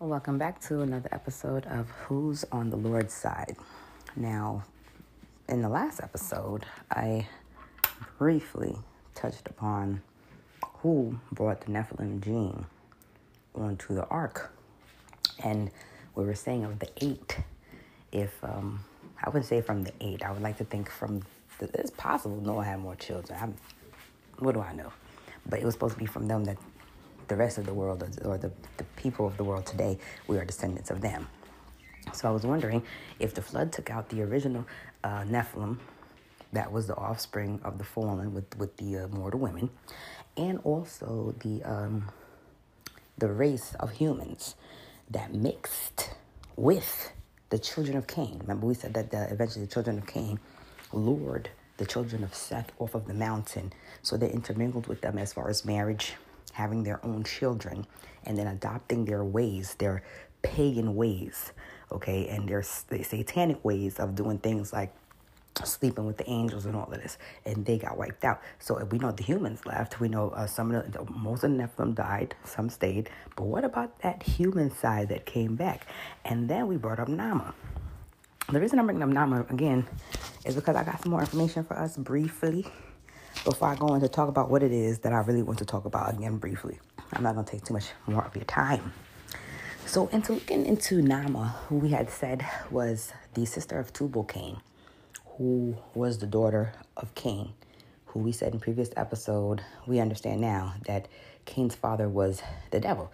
Welcome back to another episode of Who's on the Lord's Side. Now, in the last episode, I briefly touched upon who brought the Nephilim gene onto the ark. And we were saying of the eight, if um, I would say from the eight, I would like to think from the, it's possible Noah had more children. I'm, what do I know? But it was supposed to be from them that the rest of the world or the, the people of the world today, we are descendants of them. So I was wondering if the flood took out the original uh, Nephilim, that was the offspring of the fallen with, with the uh, mortal women, and also the, um, the race of humans that mixed with the children of Cain. Remember, we said that the, eventually the children of Cain lured the children of Seth off of the mountain. So they intermingled with them as far as marriage having their own children and then adopting their ways, their pagan ways, okay, and their satanic ways of doing things like sleeping with the angels and all of this, and they got wiped out. So we know the humans left. We know uh, some of the most of the Nephilim died, some stayed. But what about that human side that came back? And then we brought up Nama. The reason I'm bringing up Nama again is because I got some more information for us briefly before I go into talk about what it is that I really want to talk about again briefly. I'm not going to take too much more of your time. So, into looking into Nama, who we had said was the sister of Tubal Cain, who was the daughter of Cain, who we said in previous episode, we understand now that Cain's father was the devil,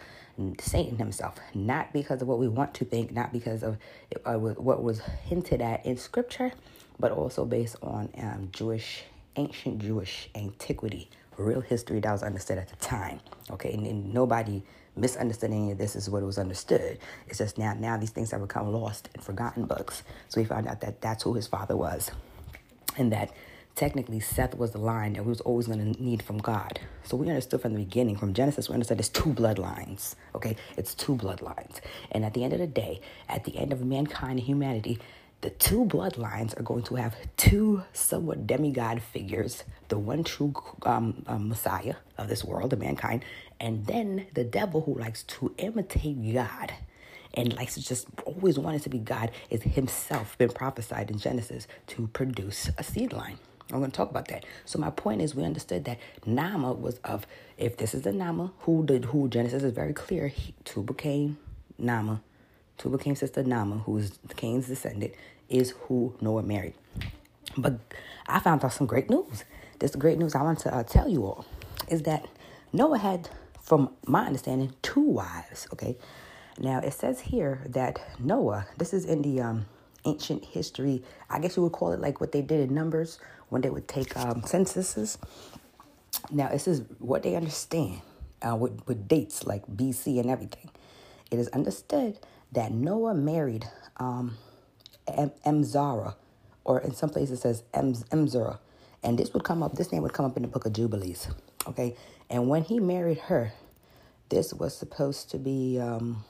Satan himself, not because of what we want to think, not because of uh, what was hinted at in scripture, but also based on um, Jewish ancient Jewish antiquity, real history that was understood at the time. Okay, and, and nobody misunderstanding of this is what it was understood. It's just now now these things have become lost and forgotten books. So we found out that that's who his father was, and that technically Seth was the line that we was always going to need from God. So we understood from the beginning, from Genesis, we understood there's two bloodlines. Okay, it's two bloodlines, and at the end of the day, at the end of mankind and humanity, the two bloodlines are going to have two somewhat demigod figures the one true um, um, Messiah of this world, of mankind, and then the devil who likes to imitate God and likes to just always wanted to be God is himself been prophesied in Genesis to produce a seed line. I'm going to talk about that. So my point is, we understood that Nama was of if this is the Nama who did who Genesis is very clear. He, Tubal Cain Nama Tubal Cain's sister Nama, who is Cain's descendant, is who Noah married. But I found out some great news. This great news I want to uh, tell you all is that Noah had, from my understanding, two wives. Okay, now it says here that Noah. This is in the um, ancient history. I guess you would call it like what they did in Numbers when they would take um, censuses. Now this is what they understand uh, with with dates like BC and everything. It is understood that Noah married um, Emzara, or in some places it says Emzara. And this would come up, this name would come up in the book of Jubilees. Okay. And when he married her, this was supposed to be, um,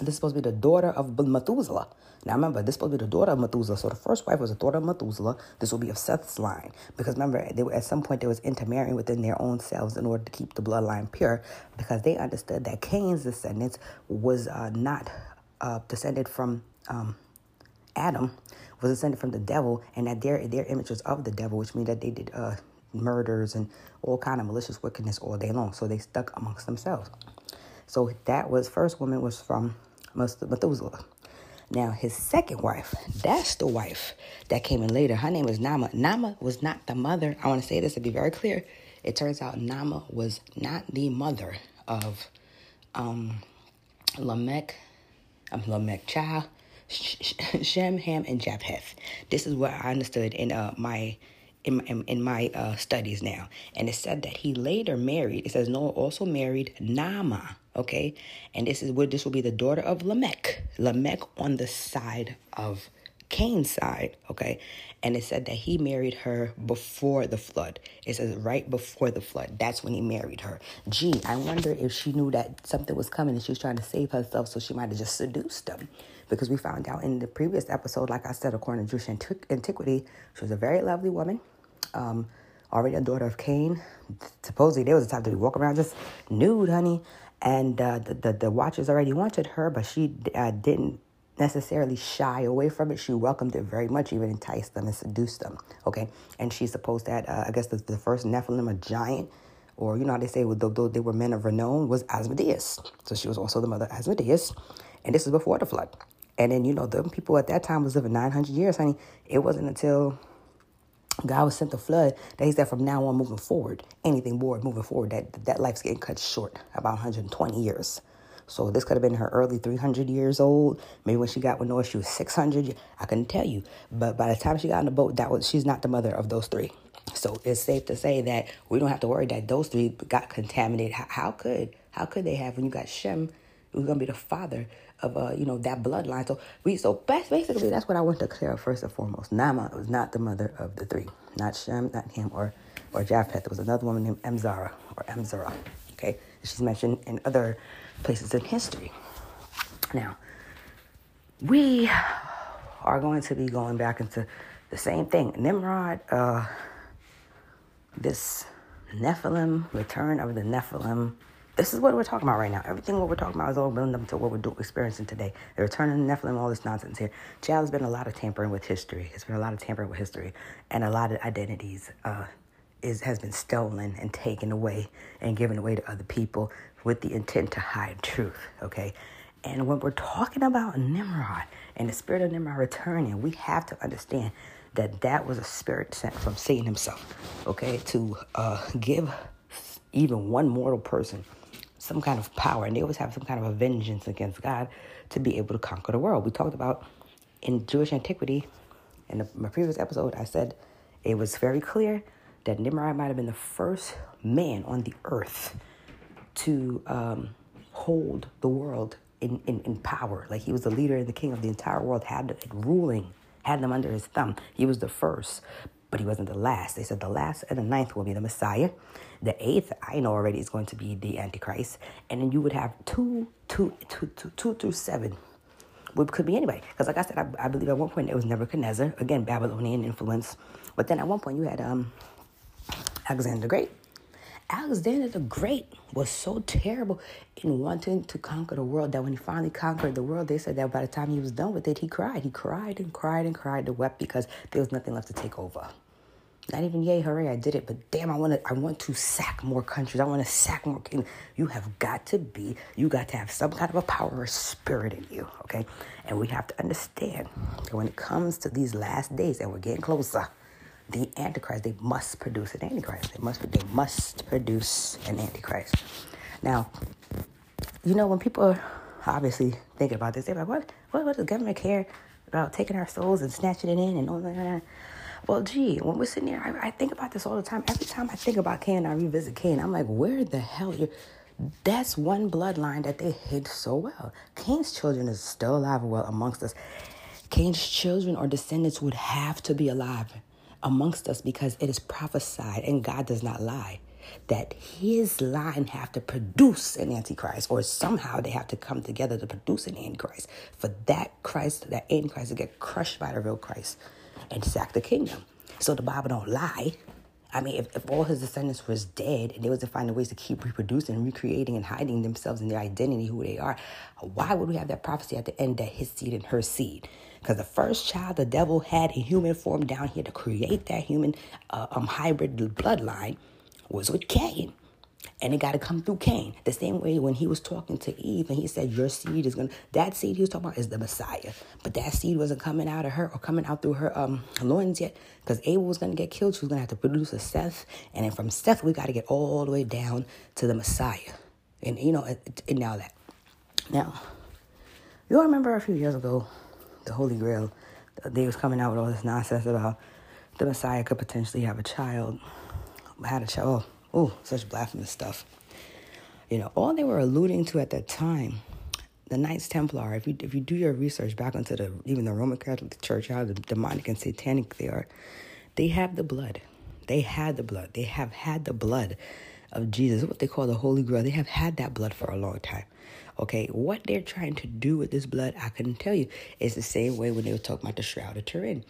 this is supposed to be the daughter of Methuselah. Now remember, this to be the daughter of Methuselah. So the first wife was the daughter of Methuselah. This will be of Seth's line. Because remember, they were, at some point they was intermarrying within their own selves in order to keep the bloodline pure. Because they understood that Cain's descendants was uh, not uh, descended from um, Adam, was descended from the devil, and that their their image was of the devil, which means that they did uh, murders and all kind of malicious wickedness all day long. So they stuck amongst themselves. So that was first woman was from Methuselah. Now, his second wife, that's the wife that came in later. Her name was Nama. Nama was not the mother. I want to say this to be very clear. It turns out Nama was not the mother of um, Lamech, um, Lamech child, Shem, Ham, and Japheth. This is what I understood in uh, my in, in, in my uh, studies now. And it said that he later married, it says Noah also married Nama, okay? And this is where this will be the daughter of Lamech. Lamech on the side of Cain's side, okay? And it said that he married her before the flood. It says right before the flood. That's when he married her. Gee, I wonder if she knew that something was coming and she was trying to save herself, so she might have just seduced him. Because we found out in the previous episode, like I said, according to Jewish antiquity, she was a very lovely woman um, already a daughter of Cain. Supposedly, there was a time to be walking around just nude, honey. And uh, the, the, the Watchers already wanted her, but she uh, didn't necessarily shy away from it. She welcomed it very much, even enticed them and seduced them. Okay, and she's supposed to, uh, I guess, the, the first Nephilim, a giant, or you know how they say, though they were men of renown, was Asmodeus. So she was also the mother of Asmodeus, and this is before the flood. And then you know the people at that time was living 900 years, honey. It wasn't until God was sent the flood that he said from now on moving forward, anything more moving forward, that that life's getting cut short about 120 years. So this could have been her early 300 years old. Maybe when she got with Noah, she was 600. I couldn't tell you. But by the time she got on the boat, that was she's not the mother of those three. So it's safe to say that we don't have to worry that those three got contaminated. How, how could how could they have when you got Shem, who's gonna be the father of uh, you know that bloodline. So we so basically that's what I want to clear up first and foremost. Nama was not the mother of the three, not Shem, not Ham, or or Japheth. There was another woman named Emzara or Emzara. Okay, she's mentioned in other places in history. Now, we are going to be going back into the same thing. Nimrod, uh, this Nephilim, return of the Nephilim this is what we're talking about right now. Everything what we're talking about is all building up to what we're experiencing today. The return of the Nephilim, all this nonsense here. Child has been a lot of tampering with history. It's been a lot of tampering with history, and a lot of identities uh, is has been stolen and taken away and given away to other people with the intent to hide truth. Okay, and when we're talking about Nimrod and the spirit of Nimrod returning, we have to understand that that was a spirit sent from Satan himself. Okay, to uh, give even one mortal person some kind of power and they always have some kind of a vengeance against God to be able to conquer the world. We talked about in Jewish antiquity, in the, my previous episode, I said it was very clear that Nimrod might have been the first man on the earth to um, hold the world in, in, in power. Like he was the leader and the king of the entire world, had it ruling, had them under his thumb. He was the first, but he wasn't the last. They said the last and the ninth will be the Messiah. The eighth, I know already, is going to be the Antichrist. And then you would have two, two, two, two, two through seven. Which could be anybody. Because like I said, I, I believe at one point it was Nebuchadnezzar. Again, Babylonian influence. But then at one point you had um, Alexander the Great. Alexander the Great was so terrible in wanting to conquer the world that when he finally conquered the world, they said that by the time he was done with it, he cried. He cried and cried and cried and wept because there was nothing left to take over. Not even yay, hooray, I did it, but damn, I want to I want to sack more countries. I want to sack more kingdoms. You have got to be, you got to have some kind of a power or spirit in you, okay? And we have to understand that when it comes to these last days, and we're getting closer, the Antichrist, they must produce an Antichrist. They must they must produce an Antichrist. Now, you know, when people are obviously thinking about this, they're like, what, what, what does government care about taking our souls and snatching it in and all that? Well, gee, when we're sitting here, I, I, think about this all the time. Every time I think about Cain, I revisit Cain. I'm like, where the hell? you That's one bloodline that they hid so well. Cain's children is still alive well amongst us. Cain's children or descendants would have to be alive amongst us because it is prophesied, and God does not lie, that his line have to produce an antichrist, or somehow they have to come together to produce an antichrist. For that Christ, that antichrist to get crushed by the real Christ and sack the kingdom. So the Bible don't lie. I mean, if, if all his descendants was dead and they was to find ways to keep reproducing, recreating, and hiding themselves in their identity, who they are, why would we have that prophecy at the end that his seed and her seed? Because the first child the devil had in human form down here to create that human uh, um, hybrid bloodline was with Cain and it got to come through Cain. The same way when he was talking to Eve and he said, Your seed is going to, that seed he was talking about is the Messiah. But that seed wasn't coming out of her or coming out through her um, loins yet because Abel was going to get killed. She was going to have to produce a Seth. And then from Seth, we got to get all the way down to the Messiah. And, you know, and now that. Now, you all remember a few years ago, the Holy Grail, they was coming out with all this nonsense about the Messiah could potentially have a child, had a child. Oh, Oh, such blasphemous stuff. You know, all they were alluding to at that time, the Knights Templar, if you if you do your research back into the even the Roman Catholic Church, how the demonic and satanic they are, they have the blood. They had the blood. They have had the blood of Jesus, what they call the Holy Grail. They have had that blood for a long time. Okay, what they're trying to do with this blood, I couldn't tell you. It's the same way when they were talking about the shroud of Turin.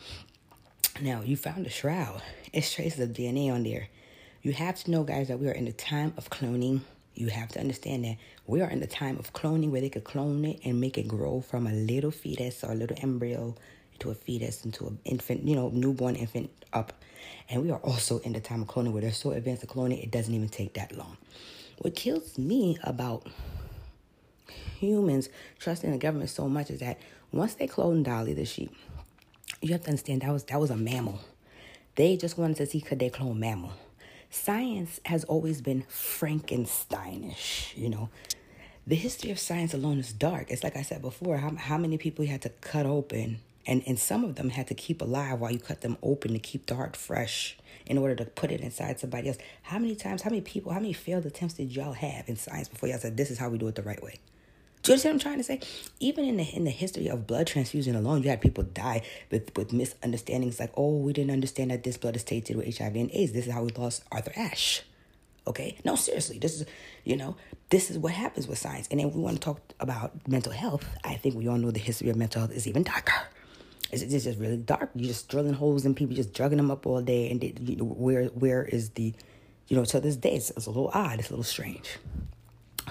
Now, you found a shroud. It's traces of DNA on there. You have to know, guys, that we are in the time of cloning. You have to understand that we are in the time of cloning where they could clone it and make it grow from a little fetus or a little embryo to a fetus into an infant, you know, newborn infant up. And we are also in the time of cloning where they're so advanced at cloning, it doesn't even take that long. What kills me about humans trusting the government so much is that once they cloned Dolly the sheep, you have to understand that was that was a mammal. They just wanted to see could they clone mammal. Science has always been Frankensteinish, you know. The history of science alone is dark. It's like I said before, how, how many people you had to cut open, and, and some of them had to keep alive while you cut them open to keep the heart fresh in order to put it inside somebody else. How many times, how many people, how many failed attempts did y'all have in science before y'all said this is how we do it the right way? Do you understand what I'm trying to say? Even in the in the history of blood transfusion alone, you had people die with, with misunderstandings like, oh, we didn't understand that this blood is tainted with HIV and AIDS. This is how we lost Arthur Ashe. Okay? No, seriously. This is, you know, this is what happens with science. And then we want to talk about mental health. I think we all know the history of mental health is even darker. It's, it's just really dark. You're just drilling holes in people, just drugging them up all day. And they, you know, where where is the, you know, to this day, it's, it's a little odd. It's a little strange.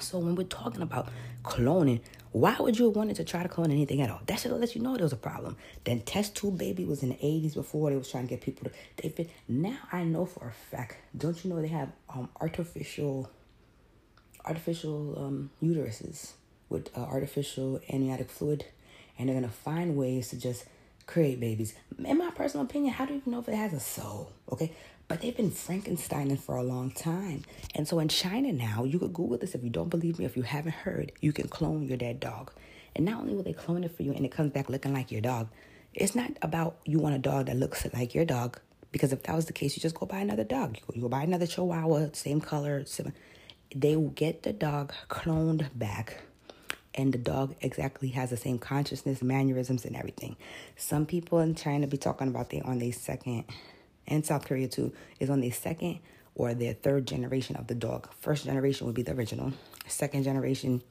So when we're talking about cloning, why would you have wanted to try to clone anything at all? That should let you know there was a problem. Then test tube baby was in the 80s before they was trying to get people to they fit. Now I know for a fact, don't you know they have um artificial artificial um uteruses with uh, artificial amniotic fluid and they're gonna find ways to just create babies. In my personal opinion, how do you even know if it has a soul? Okay. But they've been Frankensteining for a long time. And so in China now, you could Google this if you don't believe me, if you haven't heard, you can clone your dead dog. And not only will they clone it for you and it comes back looking like your dog, it's not about you want a dog that looks like your dog. Because if that was the case, you just go buy another dog. You go, you go buy another Chihuahua, same color, similar. They will get the dog cloned back and the dog exactly has the same consciousness, mannerisms, and everything. Some people in China be talking about they on their second and South Korea too, is on the second or their third generation of the dog. First generation would be the original. Second generation,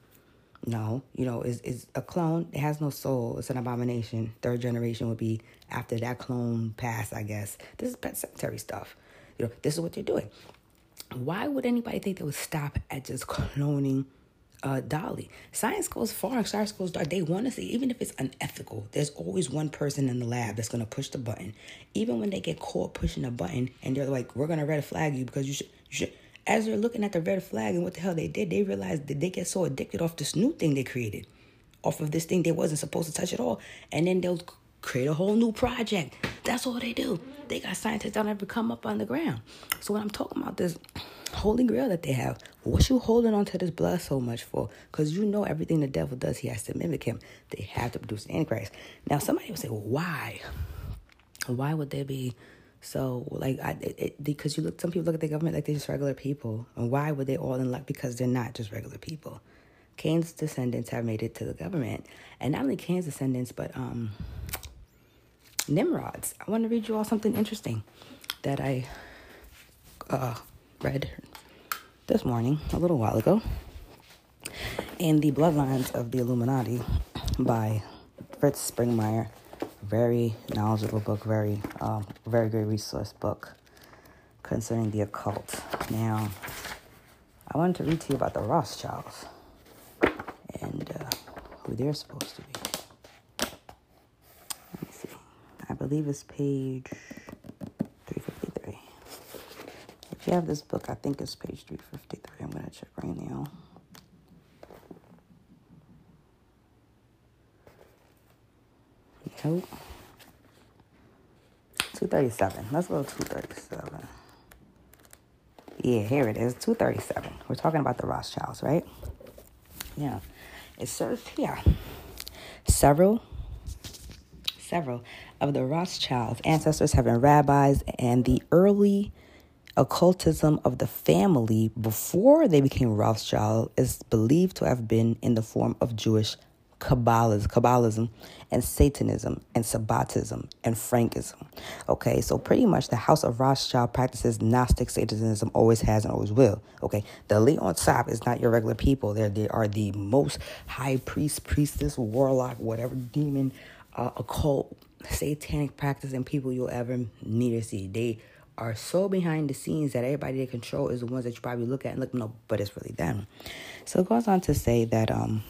no, you know, is is a clone. It has no soul. It's an abomination. Third generation would be after that clone passed, I guess. This is pet cemetery stuff. You know, this is what they're doing. Why would anybody think they would stop at just cloning uh, Dolly. Science goes far, science goes dark. They want to see, even if it's unethical, there's always one person in the lab that's going to push the button. Even when they get caught pushing a button and they're like, we're going to red flag you because you should, you should. As they're looking at the red flag and what the hell they did, they realize that they get so addicted off this new thing they created, off of this thing they wasn't supposed to touch at all. And then they'll create a whole new project. That's all they do. They got scientists that don't ever come up on the ground. So when I'm talking about this holy grail that they have. What you holding on to this blood so much for? Because you know everything the devil does, he has to mimic him. They have to produce the Antichrist. Now, somebody would say, why? Why would they be so like I it, it, because you look some people look at the government like they're just regular people, and why would they all in luck? Because they're not just regular people. Cain's descendants have made it to the government, and not only Cain's descendants, but um, Nimrod's. I want to read you all something interesting that I uh, read this morning, a little while ago, in The Bloodlines of the Illuminati by Fritz Springmeier. Very knowledgeable book, very, um, very great resource book concerning the occult. Now, I wanted to read to you about the Rothschilds and uh, who they're supposed to be. Let me see. I believe it's page you have this book, I think it's page 353. I'm going to check right now. Nope. 237. Let's go 237. Yeah, here it is. 237. We're talking about the Rothschilds, right? Yeah. It says here several several of the Rothschilds' ancestors have been rabbis and the early occultism of the family before they became Rothschild is believed to have been in the form of Jewish Kabbalism, Kabbalism and Satanism and Sabbatism and Frankism. Okay, so pretty much the House of Rothschild practices Gnostic Satanism, always has and always will. Okay, the elite on top is not your regular people. They're, they are the most high priest, priestess, warlock, whatever demon, uh, occult, satanic practicing people you'll ever need to see. They are so behind the scenes that everybody they control is the ones that you probably look at and look, no, but it's really them. So it goes on to say that, um,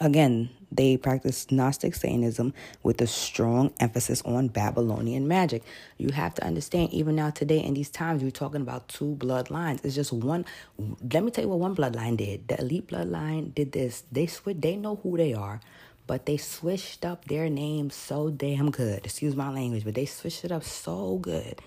again, they practice Gnostic Satanism with a strong emphasis on Babylonian magic. You have to understand, even now today in these times, you're talking about two bloodlines. It's just one. Let me tell you what one bloodline did. The elite bloodline did this. They switch. They know who they are, but they switched up their name so damn good. Excuse my language, but they switched it up so good.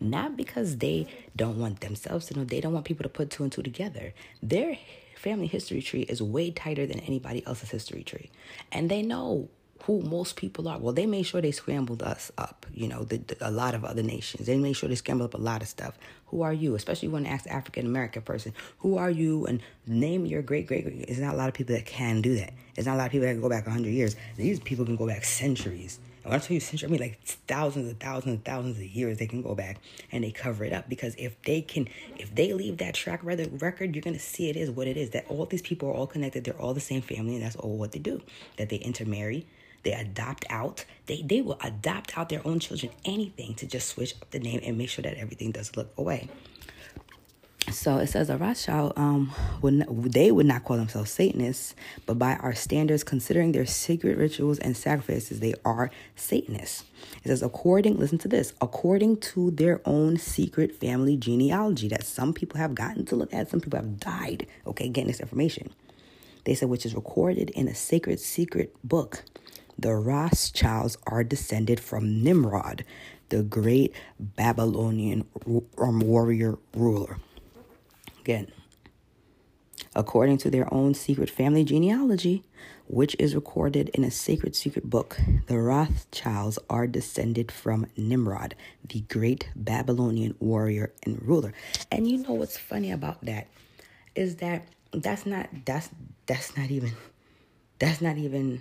Not because they don't want themselves to know. They don't want people to put two and two together. They're family history tree is way tighter than anybody else's history tree. And they know who most people are. Well, they made sure they scrambled us up, you know, the, the, a lot of other nations. They made sure they scrambled up a lot of stuff. Who are you? Especially when ask African American person, who are you? And name your great great great. It's not a lot of people that can do that. It's not a lot of people that can go back 100 years. These people can go back centuries. And when I tell you century, I mean like thousands and thousands and thousands of years they can go back and they cover it up because if they can, if they leave that track record, you're gonna see it is what it is. That all these people are all connected. They're all the same family, and that's all what they do. That they intermarry, they adopt out. They they will adopt out their own children. Anything to just switch up the name and make sure that everything does look away. So it says a Rothschild um, would they would not call themselves Satanists, but by our standards, considering their secret rituals and sacrifices, they are Satanists. It says according, listen to this, according to their own secret family genealogy that some people have gotten to look at, some people have died. Okay, getting this information. They said which is recorded in a sacred secret book. The Rothschilds are descended from Nimrod, the great Babylonian warrior ruler. Again, according to their own secret family genealogy, which is recorded in a sacred secret book, the Rothschilds are descended from Nimrod, the great Babylonian warrior and ruler. And you know what's funny about that is that that's not that's that's not even that's not even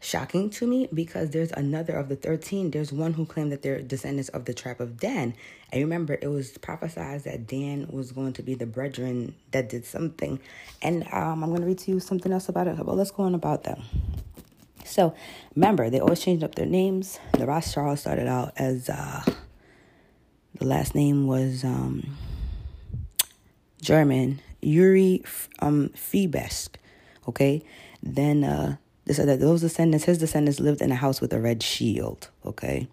shocking to me because there's another of the 13 there's one who claimed that they're descendants of the tribe of dan. And remember it was prophesied that dan was going to be the brethren that did something. And um, i'm going to read to you something else about it but let's go on about them. So remember they always changed up their names. The rothschilds started out as uh, the last name was um, german yuri um, okay? Then uh, they said that those descendants, his descendants, lived in a house with a red shield. Okay.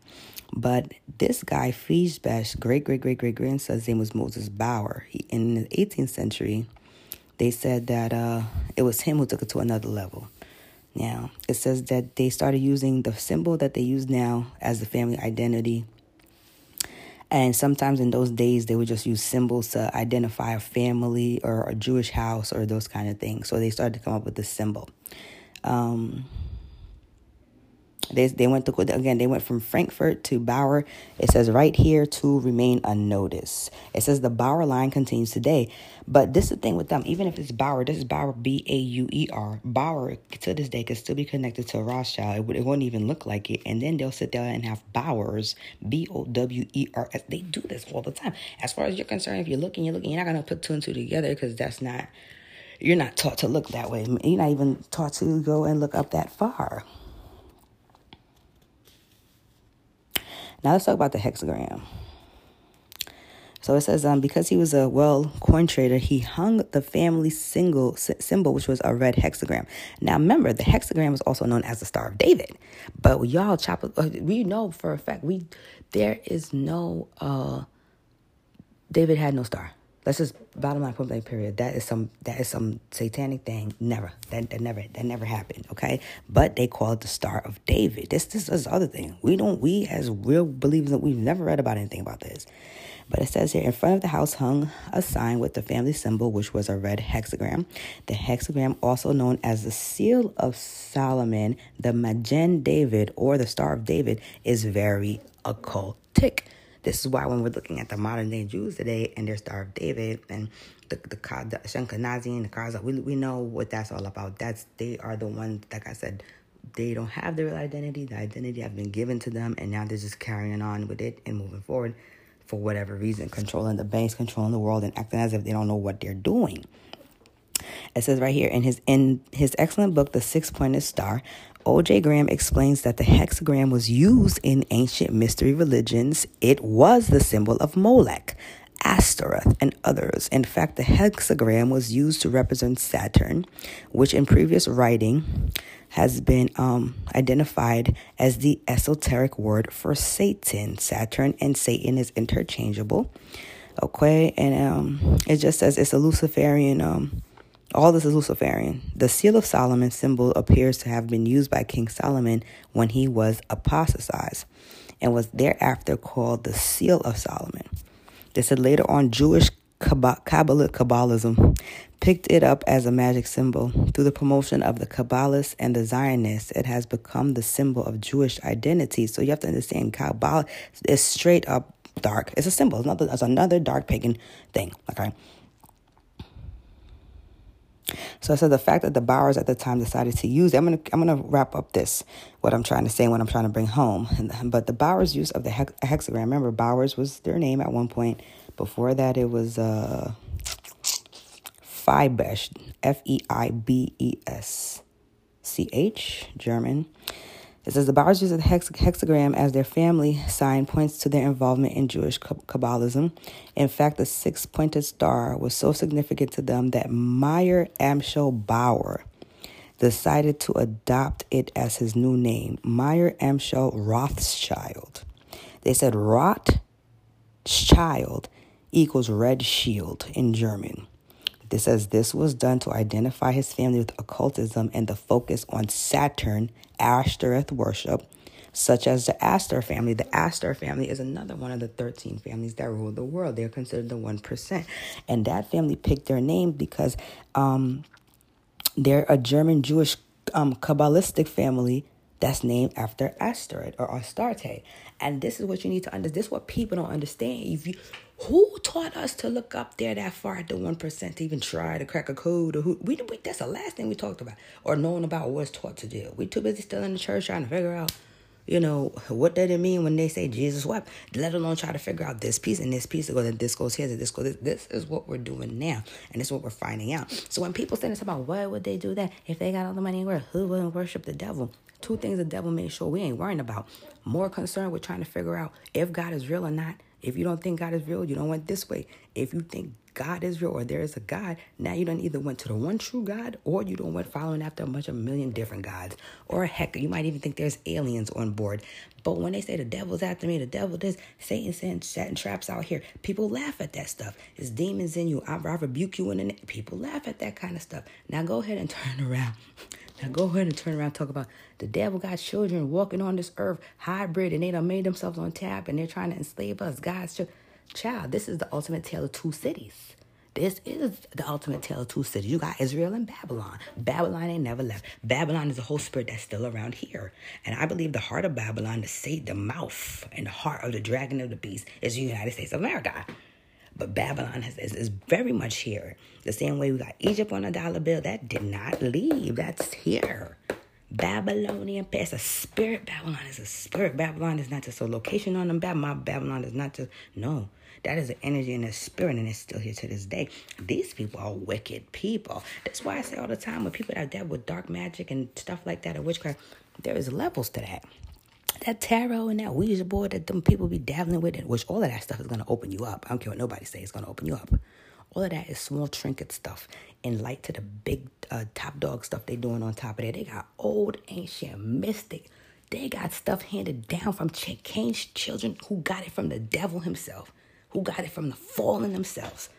But this guy, Feibesch, great great great great grandson's name was Moses Bauer. He, in the 18th century, they said that uh, it was him who took it to another level. Now, it says that they started using the symbol that they use now as the family identity. And sometimes in those days, they would just use symbols to identify a family or a Jewish house or those kind of things. So they started to come up with this symbol. Um, they, they went to again they went from frankfurt to bauer. It says right here to remain unnoticed. It says the bauer line continues today. But this is the thing with them. Even if it's bauer this is bauer b-a-u-e-r bauer to this day could still be connected to rothschild. It, would, it won't even look like it. And then they'll sit there and have bowers b-o-w-e-r-s they do this all the time. As far as you're concerned if you're looking you're looking. You're not going to put two and two together because that's not you're not taught to look that way. You're not even taught to go and look up that far. Now let's talk about the hexagram. So it says, um, because he was a well coin trader, he hung the family single symbol, which was a red hexagram. Now remember, the hexagram is also known as the Star of David. But y'all chop, uh, we know for a fact we there is no uh, David had no star. Let's just bottom line point blank period. That is some that is some satanic thing. Never. That that never that never happened. Okay. But they call it the Star of David. This this is other thing. We don't we as real believers that we've never read about anything about this. But it says here in front of the house hung a sign with the family symbol, which was a red hexagram. The hexagram, also known as the seal of Solomon, the Magen David, or the Star of David, is very occultic. This is why when we're looking at the modern day Jews today and their Star of David and the the, the and the Khazar, we we know what that's all about. That's they are the ones, like I said, they don't have their real identity. The identity has been given to them, and now they're just carrying on with it and moving forward for whatever reason, controlling the banks, controlling the world, and acting as if they don't know what they're doing. It says right here in his in his excellent book, The Six Pointed Star, O.J. Graham explains that the hexagram was used in ancient mystery religions. It was the symbol of Molech, Astaroth, and others. In fact, the hexagram was used to represent Saturn, which in previous writing has been um, identified as the esoteric word for Satan. Saturn and Satan is interchangeable. Okay, and um, it just says it's a Luciferian. Um, all this is Luciferian. The seal of Solomon symbol appears to have been used by King Solomon when he was apostatized and was thereafter called the seal of Solomon. They said later on Jewish Kabbalah, Kabbalism picked it up as a magic symbol. Through the promotion of the Kabbalists and the Zionists, it has become the symbol of Jewish identity. So you have to understand Kabbalah is straight up dark. It's a symbol. It's another, it's another dark pagan thing. Okay. So I said the fact that the Bowers at the time decided to use. I'm gonna I'm gonna wrap up this what I'm trying to say and what I'm trying to bring home. And, but the Bowers use of the hex, hexagram. Remember, Bowers was their name at one point. Before that, it was uh, Feibesch, F E I B E S C H, German. It says the Bowers use the hex- hexagram as their family sign points to their involvement in Jewish Kabbalism. In fact, the six pointed star was so significant to them that Meyer Amschel Bauer decided to adopt it as his new name, Meyer Amschel Rothschild. They said Rothschild equals red shield in German. This says this was done to identify his family with occultism and the focus on Saturn, Ashtoreth worship, such as the Astor family. The Astor family is another one of the 13 families that rule the world. They're considered the 1%. And that family picked their name because um, they're a German Jewish um, Kabbalistic family that's named after Astarte or Astarte. And this is what you need to understand. This is what people don't understand. If you who taught us to look up there that far at the one percent to even try to crack a code or who we, we that's the last thing we talked about or knowing about what's taught to do. We too busy still in the church trying to figure out, you know, what did it mean when they say Jesus wept, let alone try to figure out this piece and this piece go that this goes here, that this goes this. This is what we're doing now, and this is what we're finding out. So when people say this about why would they do that if they got all the money in the world, who wouldn't worship the devil? Two things the devil made sure we ain't worrying about. More concerned with trying to figure out if God is real or not if you don't think God is real, you don't went this way. If you think God is real or there is a God, now you don't either went to the one true God or you don't went following after a bunch of million different gods. Or heck, you might even think there's aliens on board. But when they say the devil's after me, the devil this, Satan sent setting traps out here, people laugh at that stuff. It's demons in you. I, I rebuke you in the name. People laugh at that kind of stuff. Now go ahead and turn around. Now go ahead and turn around and talk about the devil got children walking on this earth, hybrid, and they done made themselves on tap and they're trying to enslave us. God's ch- child, this is the ultimate tale of two cities. This is the ultimate tale of two cities. You got Israel and Babylon. Babylon ain't never left. Babylon is a whole spirit that's still around here. And I believe the heart of Babylon, the say the mouth and the heart of the dragon of the beast is the United States of America. But Babylon has, is, is very much here. The same way we got Egypt on a dollar bill, that did not leave. That's here. Babylonian past a spirit. Babylon is a spirit. Babylon is not just a location on them. Babylon, Babylon is not just no. That is an energy and a spirit, and it's still here to this day. These people are wicked people. That's why I say all the time when people are dead with dark magic and stuff like that or witchcraft, there is levels to that that tarot and that Ouija board that them people be dabbling with, it, which all of that stuff is going to open you up. I don't care what nobody says, it's going to open you up. All of that is small trinket stuff in light to the big uh, top dog stuff they doing on top of that. They got old, ancient, mystic. They got stuff handed down from Cain's children who got it from the devil himself, who got it from the fallen themselves.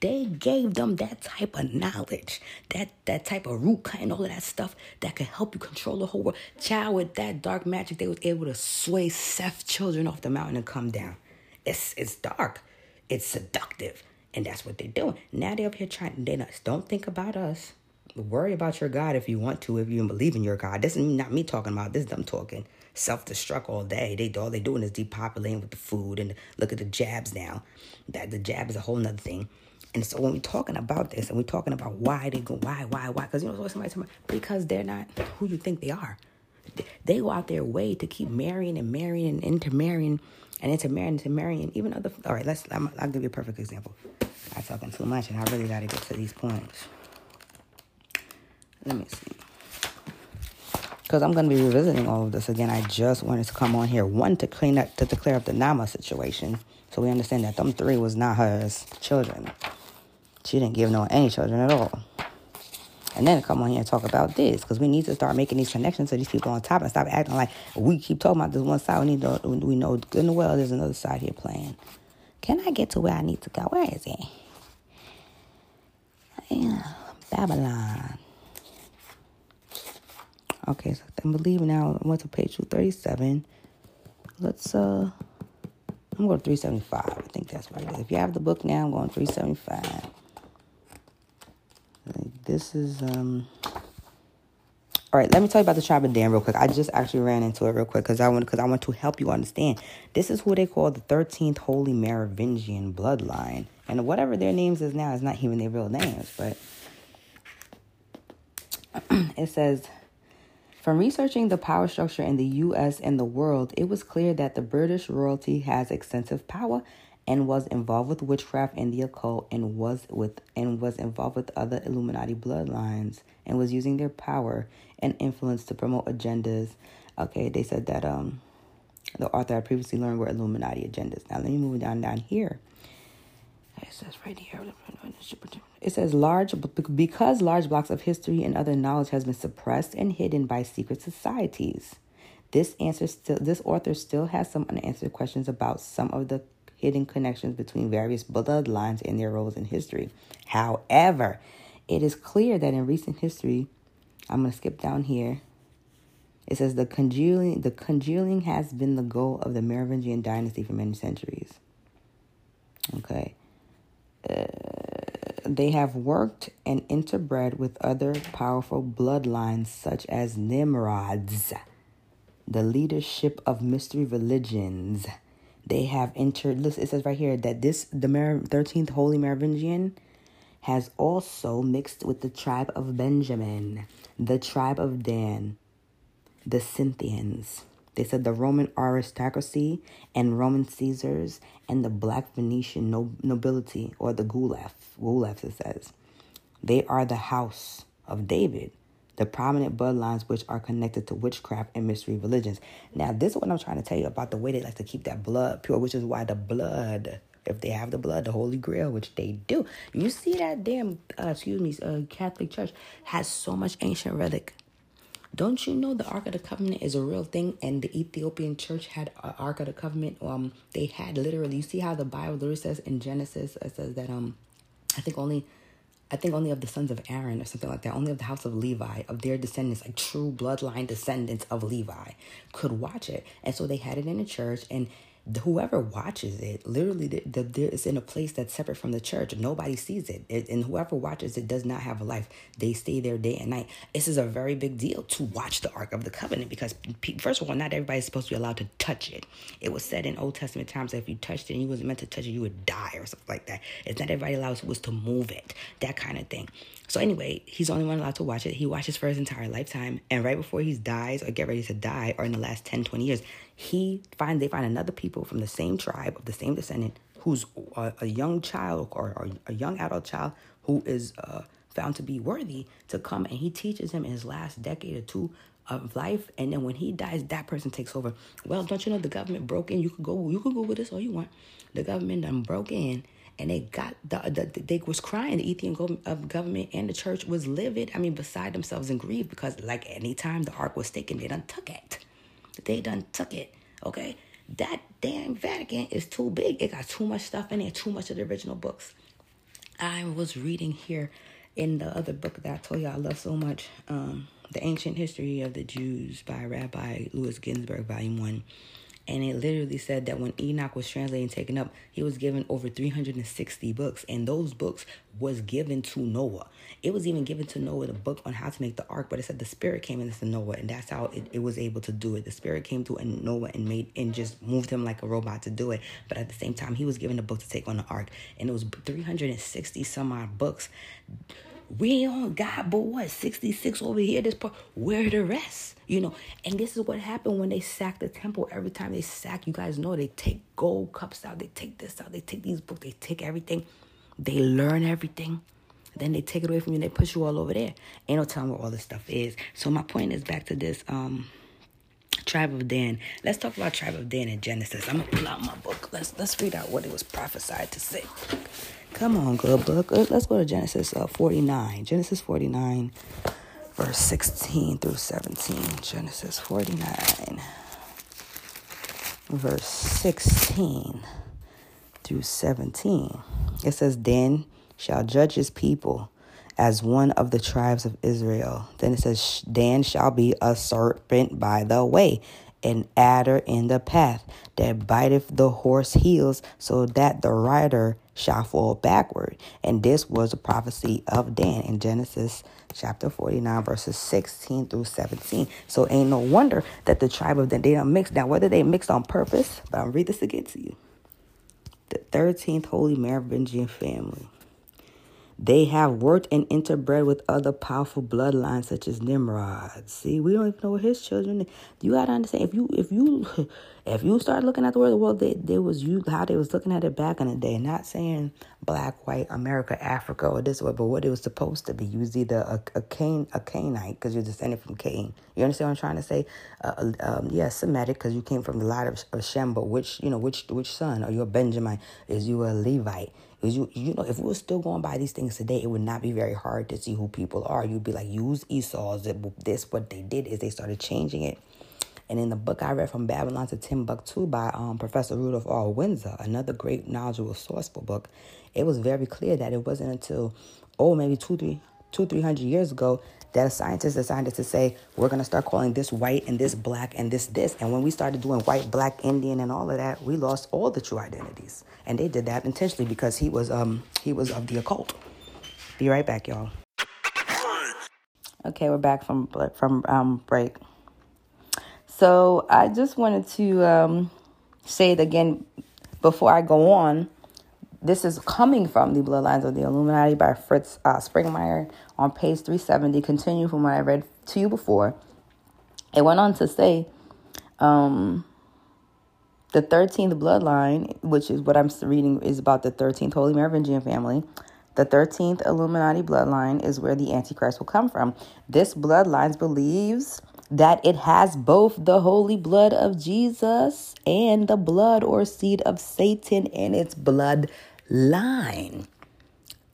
They gave them that type of knowledge, that that type of root and all of that stuff that could help you control the whole world. Child, with that dark magic, they was able to sway Seth children off the mountain and come down. It's it's dark, it's seductive, and that's what they're doing. Now they're up here trying. To They not, don't think about us. Worry about your God if you want to, if you believe in your God. This is not me talking about. This is them talking self destruct all day. They all they doing is depopulating with the food and look at the jabs now. That the jab is a whole nother thing. And so when we're talking about this and we're talking about why they go, why, why, why, because you know somebody, somebody, because they're not who you think they are. They go out their way to keep marrying and marrying and intermarrying and intermarrying, and intermarrying, even other. All right, let's. I'm, I'll give you a perfect example. I'm talking too much, and I really got to get to these points. Let me see. because I'm going to be revisiting all of this again. I just wanted to come on here one to clean up to, to clear up the Nama situation, so we understand that them three was not her children. She didn't give no any children at all. And then come on here and talk about this because we need to start making these connections to these people on top and stop acting like we keep talking about this one side. We need to, we know good and well there's another side here playing. Can I get to where I need to go? Where is it? Yeah, Babylon. Okay, so I believe now I went to page 237. Let's uh I'm going to 375. I think that's what it is. If you have the book now, I'm going 375. This is um all right, let me tell you about the tribe of Dan real quick. I just actually ran into it real quick because I want because I want to help you understand. This is who they call the 13th Holy Merovingian bloodline, and whatever their names is now is not even their real names. But it says from researching the power structure in the U.S. and the world, it was clear that the British royalty has extensive power and was involved with witchcraft and the occult and was with and was involved with other Illuminati bloodlines and was using their power and influence to promote agendas. Okay, they said that um the author had previously learned were Illuminati agendas. Now let me move down down here. It says right here. It says large because large blocks of history and other knowledge has been suppressed and hidden by secret societies. This answer still this author still has some unanswered questions about some of the hidden connections between various bloodlines and their roles in history. However, it is clear that in recent history, I'm going to skip down here. It says the congealing the congealing has been the goal of the Merovingian dynasty for many centuries. Okay. Uh, they have worked and interbred with other powerful bloodlines such as Nimrods, the leadership of mystery religions. They have entered. Listen, it says right here that this the thirteenth Holy Merovingian has also mixed with the tribe of Benjamin, the tribe of Dan, the Scythians. They said the Roman aristocracy and Roman Caesars and the black Venetian nobility, or the Gulef, Gulef it says. They are the house of David, the prominent bloodlines which are connected to witchcraft and mystery religions. Now, this is what I'm trying to tell you about the way they like to keep that blood pure, which is why the blood, if they have the blood, the Holy Grail, which they do. You see that damn, uh, excuse me, uh, Catholic Church has so much ancient relic don't you know the Ark of the Covenant is a real thing? And the Ethiopian church had an Ark of the Covenant. Um, they had literally. You see how the Bible literally says in Genesis, it says that um, I think only, I think only of the sons of Aaron or something like that, only of the house of Levi, of their descendants, like true bloodline descendants of Levi, could watch it. And so they had it in the church, and whoever watches it literally the, the, it's in a place that's separate from the church nobody sees it. it. and whoever watches it does not have a life they stay there day and night this is a very big deal to watch the ark of the covenant because first of all not everybody's supposed to be allowed to touch it it was said in old testament times that if you touched it and you wasn't meant to touch it you would die or something like that it's not everybody allowed was to move it that kind of thing so anyway, he's the only one allowed to watch it. He watches for his entire lifetime. And right before he dies or get ready to die, or in the last 10, 20 years, he finds they find another people from the same tribe of the same descendant who's a, a young child or, or, a young adult child who is uh, found to be worthy to come. And he teaches him in his last decade or two of life. And then when he dies that person takes over. Well don't you know the government broke in? You could go you could google this all you want. The government done broke in and they got the, the they was crying. The ethiopian government and the church was livid i mean beside themselves in grief because like anytime the ark was taken they done took it they done took it. Okay. That damn Vatican is too big. It got too much stuff in it, too much of the original books. I was reading here in the other book that I told you I love so much, um, The Ancient History of the Jews by Rabbi Louis Ginzberg, Volume 1. And it literally said that when Enoch was translated and taken up, he was given over 360 books. And those books was given to Noah. It was even given to Noah the book on how to make the ark, but it said the spirit came into Noah, and that's how it, it was able to do it. The spirit came to and Noah and made and just moved him like a robot to do it. But at the same time, he was given a book to take on the ark. And it was 360 some odd books we on God, but what? 66 over here, this part. Where the rest? You know, and this is what happened when they sack the temple. Every time they sack, you guys know they take gold cups out, they take this out, they take these books, they take everything. They learn everything. Then they take it away from you and they push you all over there. Ain't no telling where all this stuff is. So my point is back to this um tribe of Dan. Let's talk about tribe of Dan in Genesis. I'm gonna pull out my book. Let's let's read out what it was prophesied to say. Come on, good book. Let's go to Genesis uh, 49. Genesis 49, verse 16 through 17. Genesis 49, verse 16 through 17. It says, Dan shall judge his people as one of the tribes of Israel. Then it says, Dan shall be a serpent by the way, an adder in the path that biteth the horse heels, so that the rider shall fall backward. And this was a prophecy of Dan in Genesis chapter 49, verses 16 through 17. So ain't no wonder that the tribe of Dan, they don't mix. Now, whether they mixed on purpose, but I'll read this again to you. The 13th Holy Merovingian family they have worked and interbred with other powerful bloodlines such as Nimrod. See, we don't even know his children. You gotta understand if you if you if you start looking at the world, well, they there was you how they was looking at it back in the day. Not saying black, white, America, Africa, or this way, but what it was supposed to be. You was either a, a Cain, a Canaanite, because you're descended from Cain. You understand what I'm trying to say? Uh, um, yeah, Semitic, because you came from the line of, of Shem. But which you know which which son? Are you a Benjamin? Is you a Levite? Because you, you know, if we were still going by these things today, it would not be very hard to see who people are. You'd be like, use Esau's. This, what they did is they started changing it. And in the book I read from Babylon to Timbuktu by um, Professor Rudolph R. Windsor, another great knowledgeable sourceful book, it was very clear that it wasn't until, oh, maybe two, three, two, three hundred years ago that a scientist decided to say we're going to start calling this white and this black and this this. And when we started doing white black indian and all of that we lost all the true identities. And they did that intentionally because he was um he was of the occult. Be right back y'all. Okay we're back from from um break so i just wanted to um say it again before i go on this is coming from the Bloodlines of the Illuminati by Fritz uh, Springmeier on page 370. Continue from what I read to you before. It went on to say um, the 13th bloodline, which is what I'm reading, is about the 13th Holy Merovingian family. The 13th Illuminati bloodline is where the Antichrist will come from. This bloodline believes that it has both the holy blood of Jesus and the blood or seed of Satan in its blood line.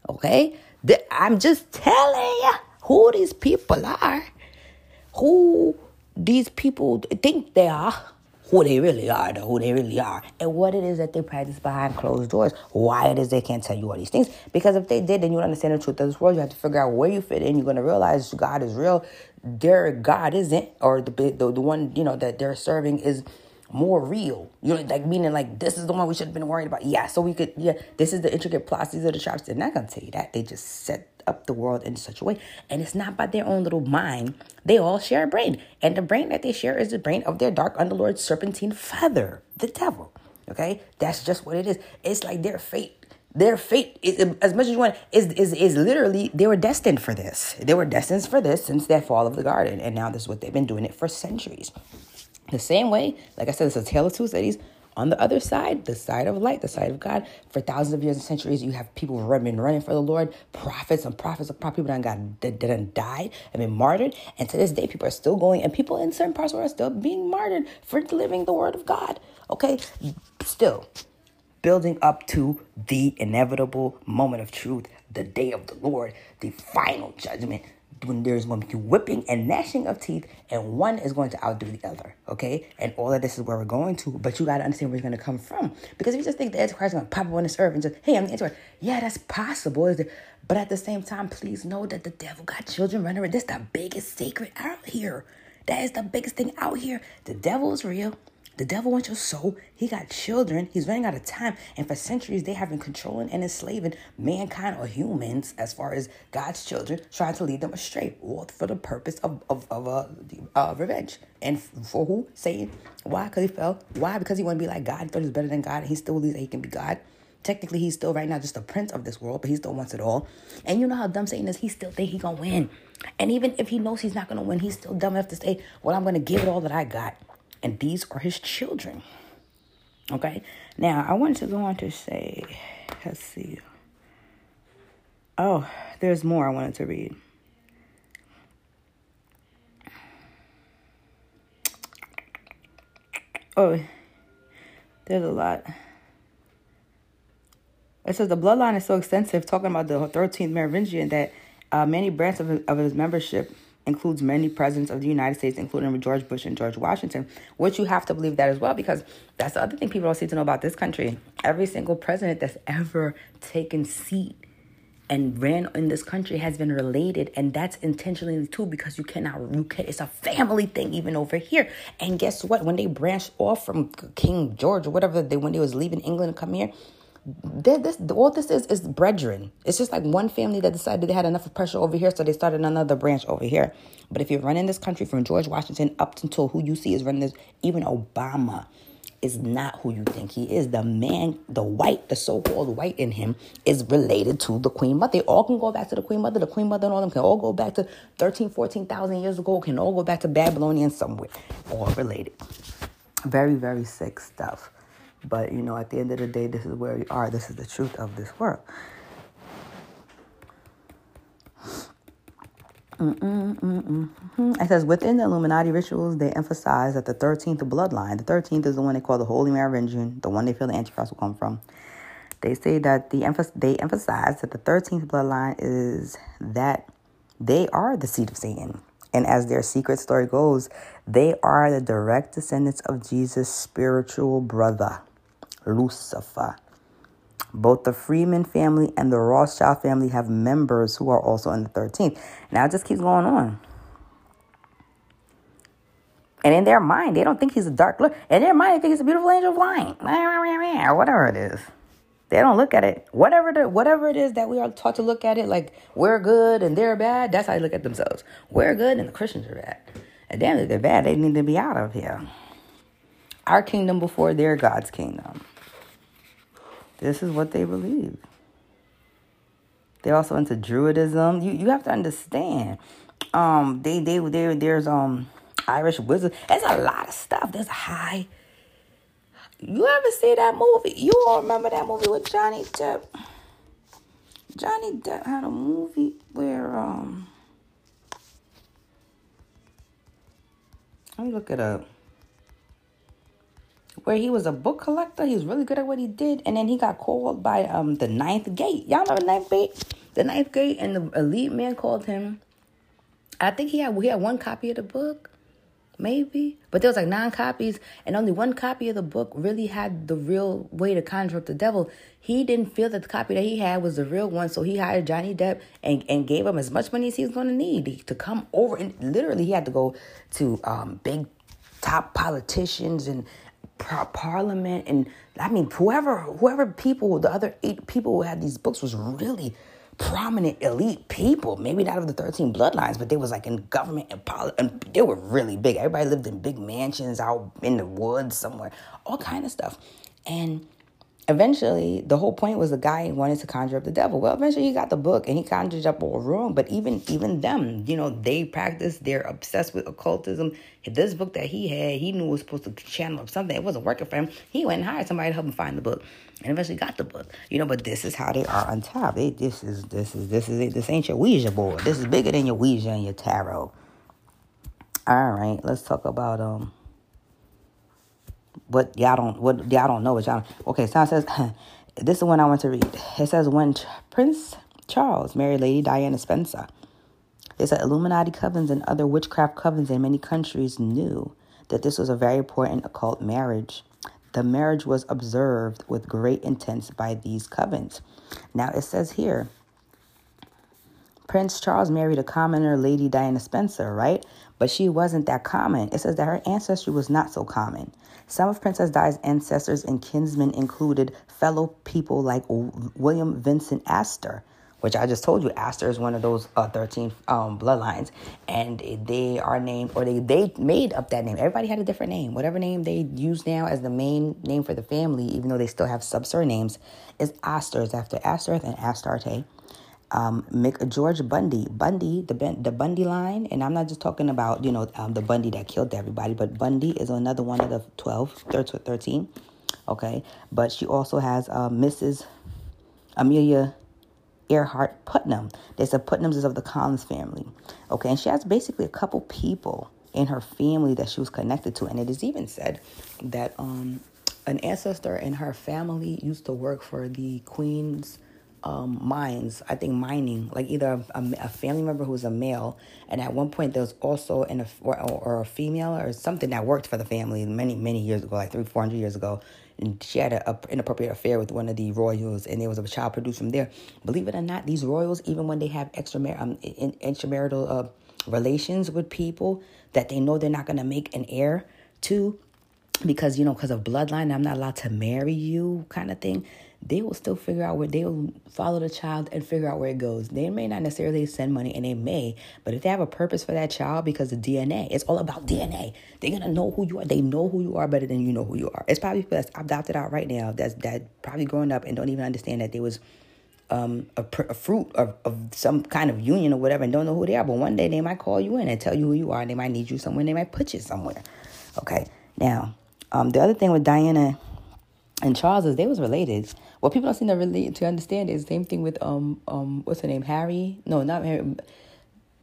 Okay? I'm just telling you who these people are, who these people think they are, who they really are, who they really are, and what it is that they practice behind closed doors, why it is they can't tell you all these things. Because if they did, then you would understand the truth of this world. You have to figure out where you fit in. You're going to realize God is real. Their God isn't, or the, the, the one, you know, that they're serving is more real. You know, like meaning like this is the one we should have been worried about. Yeah, so we could yeah, this is the intricate plots, these are the traps. They're not gonna tell you that. They just set up the world in such a way. And it's not by their own little mind. They all share a brain. And the brain that they share is the brain of their dark underlord serpentine father, the devil. Okay? That's just what it is. It's like their fate their fate is, as much as you want is, is is literally they were destined for this they were destined for this since their fall of the garden and now this is what they've been doing it for centuries the same way, like I said, it's a tale of two cities. On the other side, the side of light, the side of God, for thousands of years and centuries, you have people been running for the Lord, prophets and prophets of prophets, people that got that, that died and been martyred. And to this day, people are still going, and people in certain parts of the world are still being martyred for delivering the word of God. Okay, still building up to the inevitable moment of truth, the day of the Lord, the final judgment, when there's going to be whipping and gnashing of teeth, and one is going to outdo the other. Okay, and all of this is where we're going to, but you got to understand where it's going to come from. Because if you just think the Antichrist is going to pop up on this earth and just, hey, I'm the Antichrist, yeah, that's possible. But at the same time, please know that the devil got children running around. This is the biggest secret out here. That is the biggest thing out here. The devil is real. The devil wants your soul. He got children. He's running out of time. And for centuries, they have been controlling and enslaving mankind or humans as far as God's children, trying to lead them astray, all for the purpose of, of, of uh, uh, revenge. And for who? Satan. Why? Because he fell. Why? Because he wanted to be like God. He thought he was better than God. And he still believes that he can be God. Technically, he's still right now just a prince of this world, but he still wants it all. And you know how dumb Satan is? He still think he gonna win. And even if he knows he's not gonna win, he's still dumb enough to say, "Well, I'm gonna give it all that I got." And these are his children. Okay, now I want to go on to say, let's see. Oh, there's more I wanted to read. Oh, there's a lot. It says the bloodline is so extensive, talking about the 13th Merovingian, that uh, many branches of, of his membership includes many presidents of the United States, including George Bush and George Washington, which you have to believe that as well, because that's the other thing people don't seem to know about this country. Every single president that's ever taken seat and ran in this country has been related and that's intentionally too because you cannot can it's a family thing even over here and guess what when they branched off from king george or whatever they when they was leaving england and come here this all this is is brethren. It's just like one family that decided they had enough of pressure over here, so they started another branch over here. But if you're running this country from George Washington up until who you see is running this, even Obama is not who you think he is. The man, the white, the so-called white in him is related to the Queen Mother. They all can go back to the Queen Mother. The Queen Mother and all them can all go back to 13, 14,000 years ago, can all go back to Babylonian somewhere. All related. Very, very sick stuff. But you know, at the end of the day, this is where we are. This is the truth of this world. Mm-mm-mm-mm. It says within the Illuminati rituals, they emphasize that the 13th bloodline, the 13th is the one they call the Holy Merovingian, the one they feel the Antichrist will come from. They say that the they emphasize that the 13th bloodline is that they are the seed of Satan. And as their secret story goes, they are the direct descendants of Jesus' spiritual brother. Lucifer. Both the Freeman family and the Rothschild family have members who are also in the 13th. Now it just keeps going on. And in their mind, they don't think he's a dark look. In their mind, they think he's a beautiful angel of light. Whatever it is. They don't look at it. Whatever the, whatever it is that we are taught to look at it, like we're good and they're bad, that's how they look at themselves. We're good and the Christians are bad. And damn, if they're bad, they need to be out of here. Our kingdom before their God's kingdom. This is what they believe. They're also into Druidism. You you have to understand. Um, they they they there's um Irish wizard. There's a lot of stuff. There's a high. You ever see that movie? You all remember that movie with Johnny Depp? Johnny Depp had a movie where um. Let me look it up where he was a book collector. He was really good at what he did, and then he got called by um the Ninth Gate. Y'all know the Ninth Gate, the Ninth Gate, and the elite man called him. I think he had he had one copy of the book, maybe, but there was like nine copies, and only one copy of the book really had the real way to conjure up the devil. He didn't feel that the copy that he had was the real one, so he hired Johnny Depp and, and gave him as much money as he was going to need to come over. And literally, he had to go to um, big top politicians and parliament and I mean whoever whoever people the other eight people who had these books was really prominent elite people. Maybe not of the 13 bloodlines but they was like in government and, poli- and they were really big. Everybody lived in big mansions out in the woods somewhere all kind of stuff. And eventually the whole point was the guy wanted to conjure up the devil. Well eventually he got the book and he conjured up all wrong but even even them you know they practice they're obsessed with occultism. This book that he had he knew was supposed to channel up something. It wasn't working for him. He went and hired somebody to help him find the book and eventually got the book you know but this is how they are on top. They, this is this is this is it this ain't your ouija board. This is bigger than your ouija and your tarot. All right let's talk about um what y'all don't what y'all don't know what y'all okay so it says this is one i want to read it says when prince charles married lady diana spencer it said illuminati covens and other witchcraft covens in many countries knew that this was a very important occult marriage the marriage was observed with great intent by these covens now it says here Prince Charles married a commoner, Lady Diana Spencer, right? But she wasn't that common. It says that her ancestry was not so common. Some of Princess Di's ancestors and kinsmen included fellow people like William Vincent Astor, which I just told you, Astor is one of those uh, 13 um, bloodlines. And they are named, or they, they made up that name. Everybody had a different name. Whatever name they use now as the main name for the family, even though they still have sub surnames, is Astor's after Astoreth and Astarte um, George Bundy, Bundy, the the Bundy line, and I'm not just talking about you know um, the Bundy that killed everybody, but Bundy is another one of the 12, 13, okay. But she also has uh, Mrs. Amelia Earhart Putnam. They said Putnams is of the Collins family. Okay, and she has basically a couple people in her family that she was connected to, and it is even said that um, an ancestor in her family used to work for the Queen's um, mines, I think mining, like either a, a, family member who was a male, and at one point there was also an or, or a female or something that worked for the family many many years ago, like three four hundred years ago, and she had an inappropriate affair with one of the royals, and there was a child produced from there. Believe it or not, these royals, even when they have extramar- um, in, extramarital uh, relations with people that they know they're not going to make an heir to, because you know because of bloodline, I'm not allowed to marry you, kind of thing they will still figure out where they will follow the child and figure out where it goes. They may not necessarily send money, and they may, but if they have a purpose for that child because of DNA, it's all about DNA. They're gonna know who you are. They know who you are better than you know who you are. It's probably people that's adopted out right now that's that probably growing up and don't even understand that there was um, a, a, fruit of, of some kind of union or whatever and don't know who they are. But one day they might call you in and tell you who you are. And they might need you somewhere. They might put you somewhere. Okay. Now, um, the other thing with Diana and Charles is they was related. What people don't seem to really to understand is same thing with um um what's her name Harry? No, not Harry.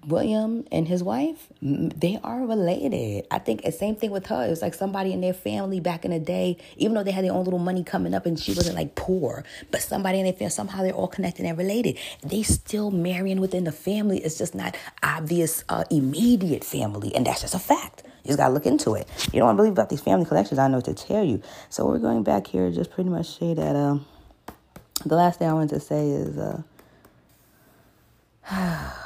William and his wife, they are related. I think the same thing with her. It was like somebody in their family back in the day, even though they had their own little money coming up and she wasn't like poor, but somebody in their family, somehow they're all connected and related. They still marrying within the family. It's just not obvious, uh, immediate family. And that's just a fact. You just got to look into it. You don't want to believe about these family collections. I know to tell you. So we're going back here just pretty much say that um, the last thing I want to say is. Uh,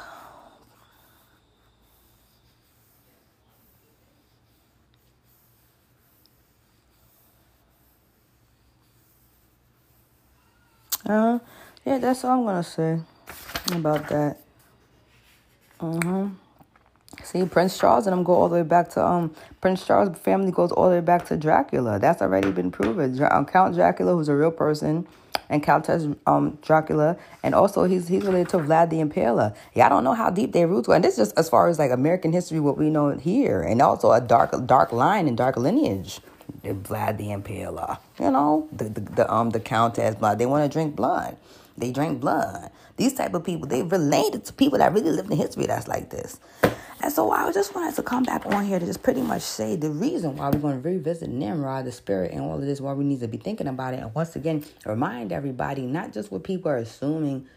Uh, yeah, that's all I'm gonna say about that. Uh-huh. See, Prince Charles and them go all the way back to um Prince Charles' family goes all the way back to Dracula. That's already been proven. Uh, Count Dracula, who's a real person, and Countess um Dracula, and also he's he's related to Vlad the Impaler. Yeah, I don't know how deep their roots were, and this is just as far as like American history, what we know here, and also a dark dark line and dark lineage. Vlad the Impaler. You know, the, the, the um the Countess blood. They want to drink blood. They drink blood. These type of people, they related to people that really lived in history that's like this. And so I just wanted to come back on here to just pretty much say the reason why we're going to revisit Nimrod, the spirit, and all of this, why we need to be thinking about it. And once again, remind everybody, not just what people are assuming,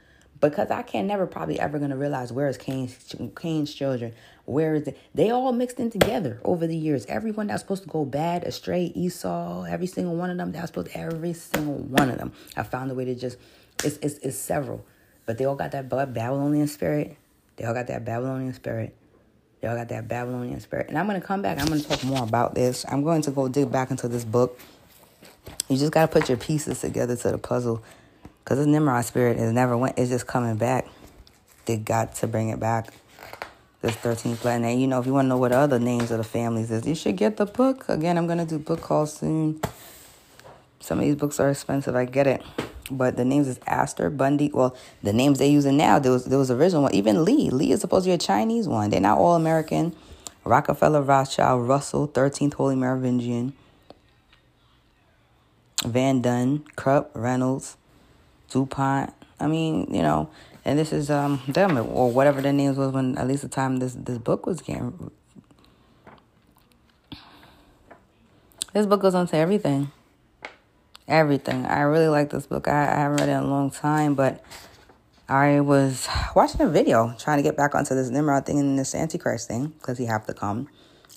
because I can never probably ever going to realize where is Cain's, Cain's children. Where is it? They all mixed in together over the years. Everyone that's supposed to go bad, astray, Esau, every single one of them, that's supposed to, every single one of them. I found a way to just, it's, it's, it's several. But they all got that Babylonian spirit. They all got that Babylonian spirit. They all got that Babylonian spirit. And I'm going to come back. I'm going to talk more about this. I'm going to go dig back into this book. You just got to put your pieces together to the puzzle. Because the Nimrod spirit is never went. It's just coming back. They got to bring it back this 13th planet. And you know, if you want to know what other names of the families is, you should get the book. Again, I'm going to do book calls soon. Some of these books are expensive, I get it. But the names is Astor, Bundy. Well, the names they're using now, there was there was original one. Even Lee. Lee is supposed to be a Chinese one. They're not all American. Rockefeller, Rothschild, Russell, 13th Holy Merovingian, Van Duyn, Krupp, Reynolds, DuPont. I mean, you know, and this is um them or whatever their names was when at least the time this this book was getting. This book goes on to everything. Everything. I really like this book. I, I haven't read it in a long time, but I was watching a video trying to get back onto this Nimrod thing and this Antichrist thing because he have to come.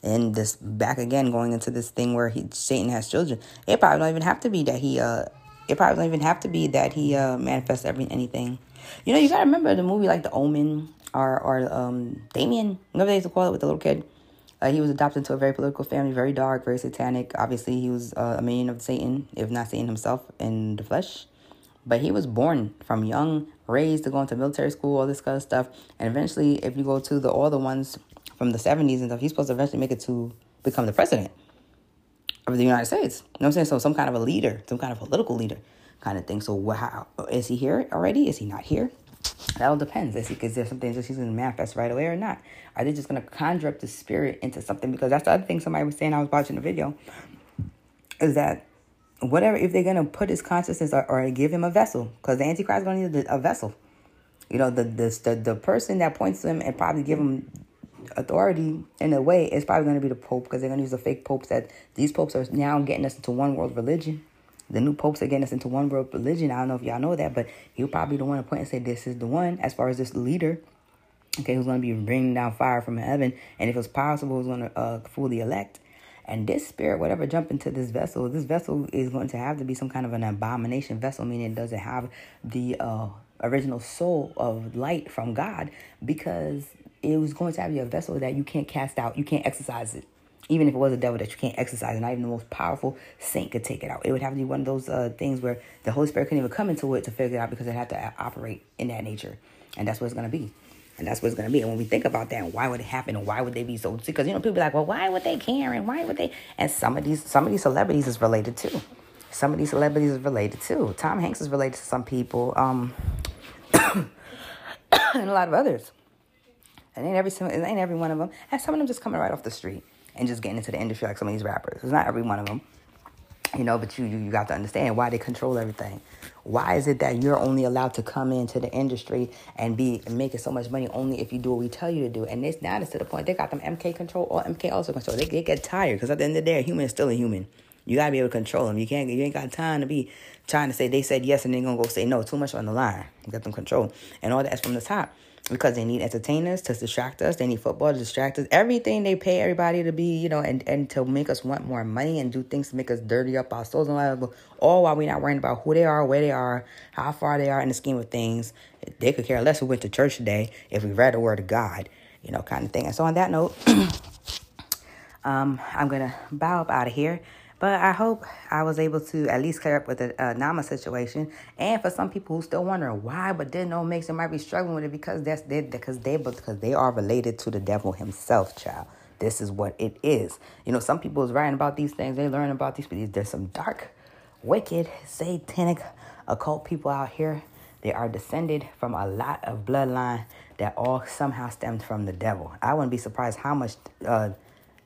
And this back again going into this thing where he Satan has children. It probably don't even have to be that he uh it probably don't even have to be that he uh manifests every anything you know, you gotta remember the movie like The Omen or or um Damien, whatever they used to call it with the little kid. Uh, he was adopted into a very political family, very dark, very satanic. Obviously, he was uh, a minion of Satan, if not Satan himself in the flesh. But he was born from young, raised to go into military school, all this kind of stuff. And eventually, if you go to the all the ones from the 70s and stuff, he's supposed to eventually make it to become the president of the United States. You know what I'm saying? So some kind of a leader, some kind of political leader kind of thing. So how is he here already? Is he not here? That all depends. Is, is there something that he's going to manifest right away or not? Are they just going to conjure up the spirit into something? Because that's the other thing somebody was saying. I was watching the video. Is that whatever if they're going to put his consciousness or, or give him a vessel? Because the Antichrist is going to need a vessel. You know, the the the, the person that points to him and probably give him authority in a way is probably going to be the Pope because they're going to use the fake popes that these popes are now getting us into one world religion. The new popes are getting us into one world religion. I don't know if y'all know that, but he'll probably the one to point and say, This is the one as far as this leader. Okay, who's going to be bringing down fire from heaven. And if it's possible, who's going to uh, fully elect. And this spirit, whatever jump into this vessel, this vessel is going to have to be some kind of an abomination vessel, meaning it doesn't have the uh, original soul of light from God because it was going to have to be a vessel that you can't cast out, you can't exercise it. Even if it was a devil that you can't exercise, and not even the most powerful saint could take it out. It would have to be one of those uh, things where the Holy Spirit couldn't even come into it to figure it out because it had to operate in that nature. And that's what it's going to be. And that's what it's going to be. And when we think about that, why would it happen? And why would they be so? Because you know, people be like, well, why would they care? And why would they? And some of these, some of these celebrities is related too. Some of these celebrities is related too. Tom Hanks is related to some people, um, and a lot of others. And ain't every it ain't every one of them. And some of them just coming right off the street and just getting into the industry like some of these rappers. It's not every one of them. You know, but you, you you got to understand why they control everything. Why is it that you're only allowed to come into the industry and be making so much money only if you do what we tell you to do? And it's now it's to the point they got them MK control or MK Ultra control. They, they get tired because at the end of the day, a human is still a human. You gotta be able to control them. You can't. You ain't got time to be trying to say they said yes and then gonna go say no. Too much on the line. You got them control, and all that's from the top because they need entertainers to distract us. They need football to distract us. Everything they pay everybody to be, you know, and, and to make us want more money and do things to make us dirty up our souls and all all while we're not worrying about who they are, where they are, how far they are in the scheme of things. They could care less who went to church today if we read the word of God, you know, kind of thing. And so on that note, um, I'm gonna bow up out of here. But I hope I was able to at least clear up with the uh, Nama situation. And for some people who still wondering why, but didn't know makes they might be struggling with it because that's they because they because they are related to the devil himself, child. This is what it is. You know, some people is writing about these things. They learn about these, but there's some dark, wicked, satanic, occult people out here. They are descended from a lot of bloodline that all somehow stemmed from the devil. I wouldn't be surprised how much. Uh,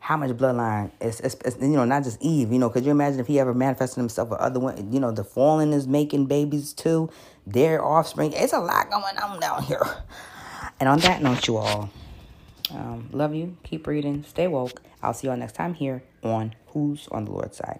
how much bloodline is, is, is, you know not just Eve you know could you imagine if he ever manifested himself with other women you know the fallen is making babies too their offspring it's a lot going on down here. And on that note you all um, love you keep reading stay woke. I'll see you all next time here on Who's on the Lord's Side